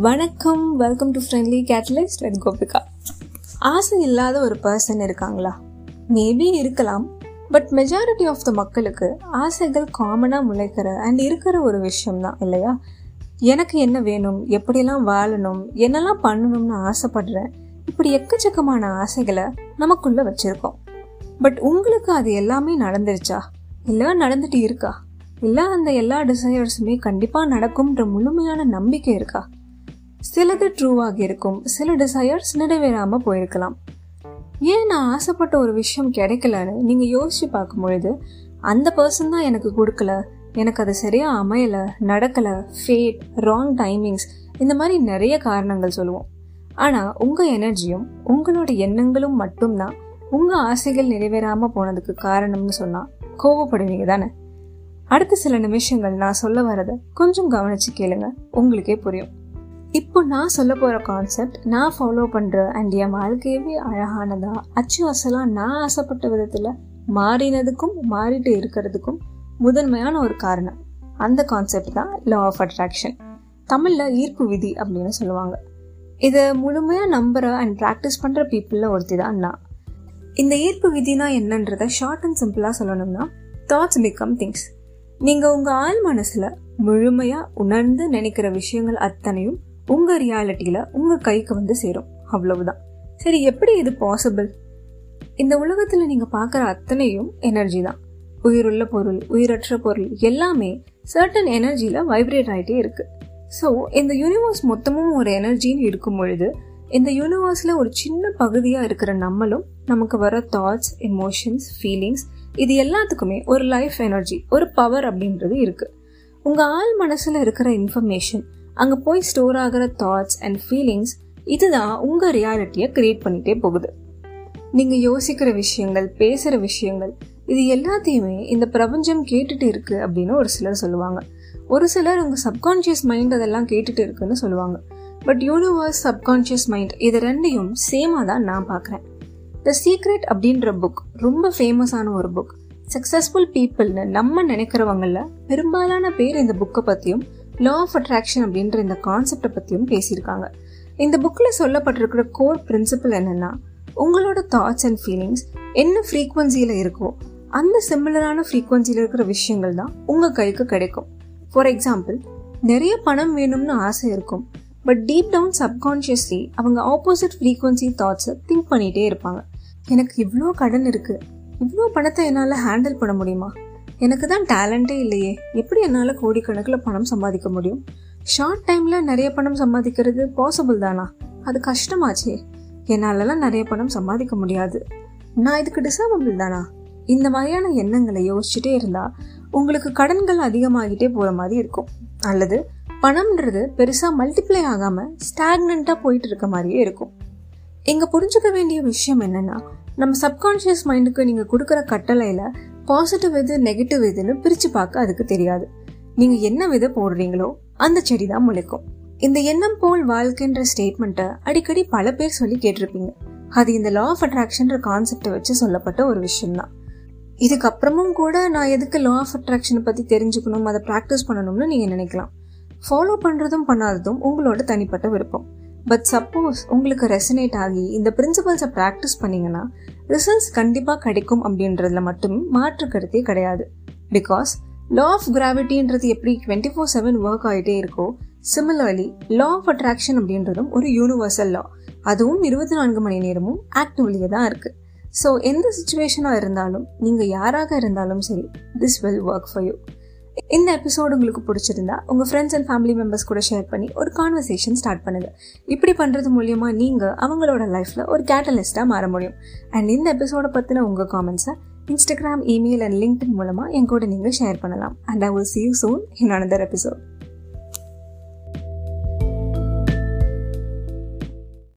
வணக்கம். Welcome to friendly catalyst with Gopika ஆசை இல்லாத ஒரு பர்சன் இருக்காங்களா? மேபி இருக்கலாம். பட் மெஜாரிட்டி ஆஃப் த மக்களுக்கு ஆசைகள் காமனாக முளைக்கிற அண்ட் இருக்கிற ஒரு விஷயம் தான் இல்லையா? எனக்கு என்ன வேணும்? எப்படியெல்லாம் வாழணும்? என்னெல்லாம் பண்ணணும்னு ஆசைப்படுறேன் இப்படி எக்கச்சக்கமான ஆசைகளை நமக்குள்ளே வச்சுருக்கோம். பட் உங்களுக்கு அது எல்லாமே நடந்துருச்சா? இல்லை நடந்துட்டு இருக்கா? இல்லை அந்த எல்லா டிசையர்ஸுமே கண்டிப்பாக நடக்கும்ன்ற முழுமையான நம்பிக்கை இருக்கா? சிலது ட்ரூவாக இருக்கும் சில டிசையர்ஸ் நிறைவேறாமல் போயிருக்கலாம். ஏன் நான் ஆசைப்பட்ட ஒரு விஷயம் கிடைக்கலன்னு நீங்கள் யோசிச்சு பார்க்கும் பொழுது அந்த பர்சன் தான் எனக்கு கொடுக்கல எனக்கு அது சரியாக அமையல நடக்கல ஃபேட் ராங் டைமிங்ஸ் இந்த மாதிரி நிறைய காரணங்கள் சொல்லுவோம். ஆனால் உங்கள் எனர்ஜியும் உங்களோட எண்ணங்களும் மட்டும்தான் உங்கள் ஆசைகள் நிறைவேறாமல் போனதுக்கு காரணம்னு சொன்னால் கோவப்படுவீங்க தானே? அடுத்த சில நிமிஷங்கள் நான் சொல்ல வரதை கொஞ்சம் கவனித்து கேளுங்க. உங்களுக்கே புரியும். இப்போ நான் சொல்ல போகிற கான்செப்ட் நான் ஃபாலோ பண்ணுற அண்ட் என் வாழ்க்கையவே அழகானதா? அச்சு அசலாக நான் ஆசைப்பட்ட விதத்தில் மாறினதுக்கும் மாறிட்டு இருக்கிறதுக்கும் முதன்மையான ஒரு காரணம் அந்த கான்செப்ட் தான் லா ஆஃப் அட்ராக்ஷன் தமிழில் ஈர்ப்பு விதி அப்படின்னு சொல்லுவாங்க. இதை முழுமையாக நம்புற அண்ட் ப்ராக்டிஸ் பண்ணுற பீப்புளில் ஒருத்தி தான் நான். இந்த ஈர்ப்பு விதினா என்னன்றதை ஷார்ட் அண்ட் சிம்பிளாக சொல்லணும்னா தாட்ஸ் பிகம் திங்ஸ் நீங்கள் உங்கள் ஆள் மனசில் முழுமையாக உணர்ந்து நினைக்கிற விஷயங்கள் அத்தனையும் உங்கள் ரியாலிட்டியில் உங்கள் கைக்கு வந்து சேரும். அவ்வளவுதான். சரி எப்படி இது பாசிபிள் இந்த உலகத்தில் நீங்கள் பார்க்குற அத்தனையும் எனர்ஜி தான். உயிருள்ள பொருள் உயிரற்ற பொருள் எல்லாமே சர்டன் எனர்ஜியில் வைப்ரேட் ஆகிட்டே இருக்குது ஸோ இந்த யூனிவர்ஸ் மொத்தமும் ஒரு எனர்ஜின்னு இருக்கும் பொழுது இந்த யூனிவர்ஸில் ஒரு சின்ன பகுதியாக இருக்கிற நம்மளும் நமக்கு வர தாட்ஸ் எமோஷன்ஸ் ஃபீலிங்ஸ் இது எல்லாத்துக்குமே ஒரு லைஃப் எனர்ஜி ஒரு பவர் அப்படின்றது இருக்குது உங்கள் ஆள் மனசில் இருக்கிற இன்ஃபர்மேஷன் அங்கே போய் ஸ்டோர் ஆகிற தாட்ஸ் அண்ட் ஃபீலிங்ஸ் இதுதான் உங்கள் ரியாலிட்டியை கிரியேட் பண்ணிகிட்டே போகுது. நீங்கள் யோசிக்கிற விஷயங்கள் பேசுகிற விஷயங்கள் இது எல்லாத்தையுமே இந்த பிரபஞ்சம் கேட்டுட்டு இருக்கு அப்படின்னு ஒரு சிலர் சொல்லுவாங்க. ஒரு சிலர் உங்கள் சப்கான்ஷியஸ் மைண்ட் அதெல்லாம் கேட்டுட்டு இருக்குன்னு சொல்லுவாங்க. பட் யூனிவர்ஸ் சப்கான்ஷியஸ் மைண்ட் இது ரெண்டையும் சேமாக தான் நான் பார்க்குறேன். த சீக்ரெட் அப்படின்ற புக் ரொம்ப ஃபேமஸான ஒரு புக் சக்ஸஸ்ஃபுல் பீப்புள்னு நம்ம நினைக்கிறவங்கள பெரும்பாலான பேர் இந்த புக்கை பற்றியும் லா ஆஃப் அட்ராக்ஷன் அப்படின்ற இந்த கான்செப்டை பற்றியும் பேசியிருக்காங்க. இந்த புக்கில் சொல்லப்பட்டிருக்கிற கோர் பிரின்சிபல் என்னன்னா உங்களோட தாட்ஸ் அண்ட் ஃபீலிங்ஸ் என்ன ஃப்ரீக்வன்சியில் இருக்கோ அந்த சிமிலரான ஃப்ரீக்வன்சியில் இருக்கிற விஷயங்கள் தான் உங்கள் கைக்கு கிடைக்கும். ஃபார் எக்ஸாம்பிள் நிறைய பணம் வேணும்னு ஆசை இருக்கும் பட் டீப் டவுன் சப்கான்ஷியஸ்லி அவங்க ஆப்போசிட் ஃப்ரீக்வன்சி தாட்ஸை திங்க் பண்ணிகிட்டே இருப்பாங்க. எனக்கு இவ்வளோ கடன் இருக்குது இவ்வளோ பணத்தை என்னால் ஹேண்டில் பண்ண முடியுமா? எனக்கு தான் டேலண்ட்டே இல்லையே. எப்படி என்னால் கோடிக்கணக்கில் பணம் சம்பாதிக்க முடியும்? ஷார்ட் டைமில் நிறைய பணம் சம்பாதிக்கிறது பாசிபிள் தானா? அது கஷ்டமாச்சே. என்னாலலாம் நிறைய பணம் சம்பாதிக்க முடியாது. நான் இதுக்கு டிசர்வபிள் தானா? இந்த மாதிரியான எண்ணங்களை யோசிச்சுட்டே இருந்தால் உங்களுக்கு கடன்கள் அதிகமாகிட்டே போகிற மாதிரி இருக்கும். அல்லது பணம்ன்றது பெருசாக மல்டிப்ளை ஆகாமல் ஸ்டாக்னண்ட்டாக போயிட்டு இருக்க மாதிரியே இருக்கும். இங்கே புரிஞ்சுக்க வேண்டிய விஷயம் என்னென்னா நம்ம சப்கான்ஷியஸ் மைண்டுக்கு நீங்கள் கொடுக்குற கட்டளையில் பாசிட்டிவ் எது நெகட்டிவ் எதுன்னு பிரிச்சு பார்க்க அதுக்கு தெரியாது. நீங்க என்ன விதை போடுறீங்களோ அந்த செடி தான் முளைக்கும். இந்த எண்ணம் போல் வாழ்க்கைன்ற ஸ்டேட்மெண்ட்டை அடிக்கடி பல பேர் சொல்லி கேட்டிருப்பீங்க. அது இந்த லா ஆஃப் அட்ராக்ஷன்ற கான்செப்டை வச்சு சொல்லப்பட்ட ஒரு விஷயம் தான் இதுக்கப்புறமும் கூட நான் எதுக்கு லா ஆஃப் அட்ராக்ஷனை பற்றி தெரிஞ்சுக்கணும் அதை ப்ராக்டிஸ் பண்ணணும்னு நீங்கள் நினைக்கலாம். ஃபாலோ பண்ணுறதும் பண்ணாததும் உங்களோட தனிப்பட்ட விருப்பம். பட் சப்போஸ் உங்களுக்கு ரெசனேட் ஆகி இந்த பிரின்சிபல்ஸை ப்ராக்டிஸ் பண்ணிங்கன்னா ரிசல்ட்ஸ் கண்டிப்பாக கிடைக்கும் அப்படின்றதுல மட்டும் மாற்று கருத்தே கிடையாது. பிகாஸ் லா ஆஃப் கிராவிட்டின்றது எப்படி டுவெண்ட்டி ஃபோர் செவன் ஒர்க் ஆகிட்டே இருக்கோ சிமிலர்லி லா ஆஃப் அட்ராக்ஷன் அப்படின்றதும் ஒரு யூனிவர்சல் லா அதுவும் இருபத்தி நான்கு மணி நேரமும் ஆக்டிவ்லியே தான் இருக்குது ஸோ எந்த சுச்சுவேஷனாக இருந்தாலும் நீங்கள் யாராக இருந்தாலும் சரி this will work for you இந்த எபிசோடு உங்களுக்கு பிடிச்சிருந்தா உங்கள் ஃப்ரெண்ட்ஸ் அண்ட் ஃபேமிலி மெம்பர்ஸ் கூட ஷேர் பண்ணி ஒரு கான்வர்சேஷன் ஸ்டார்ட் பண்ணுங்க. இப்படி பண்ணுறது மூலியமா நீங்கள் அவங்களோட லைஃப்பில் ஒரு கேட்டலிஸ்ட்டாக மாற முடியும். அண்ட் இந்த எபிசோட பற்றின உங்கள் காமெண்ட்ஸை இன்ஸ்டாகிராம் இமெயில் அண்ட் லிங்க்டின் மூலமாக என் கூட நீங்கள் ஷேர் பண்ணலாம். And I will see you soon in another episode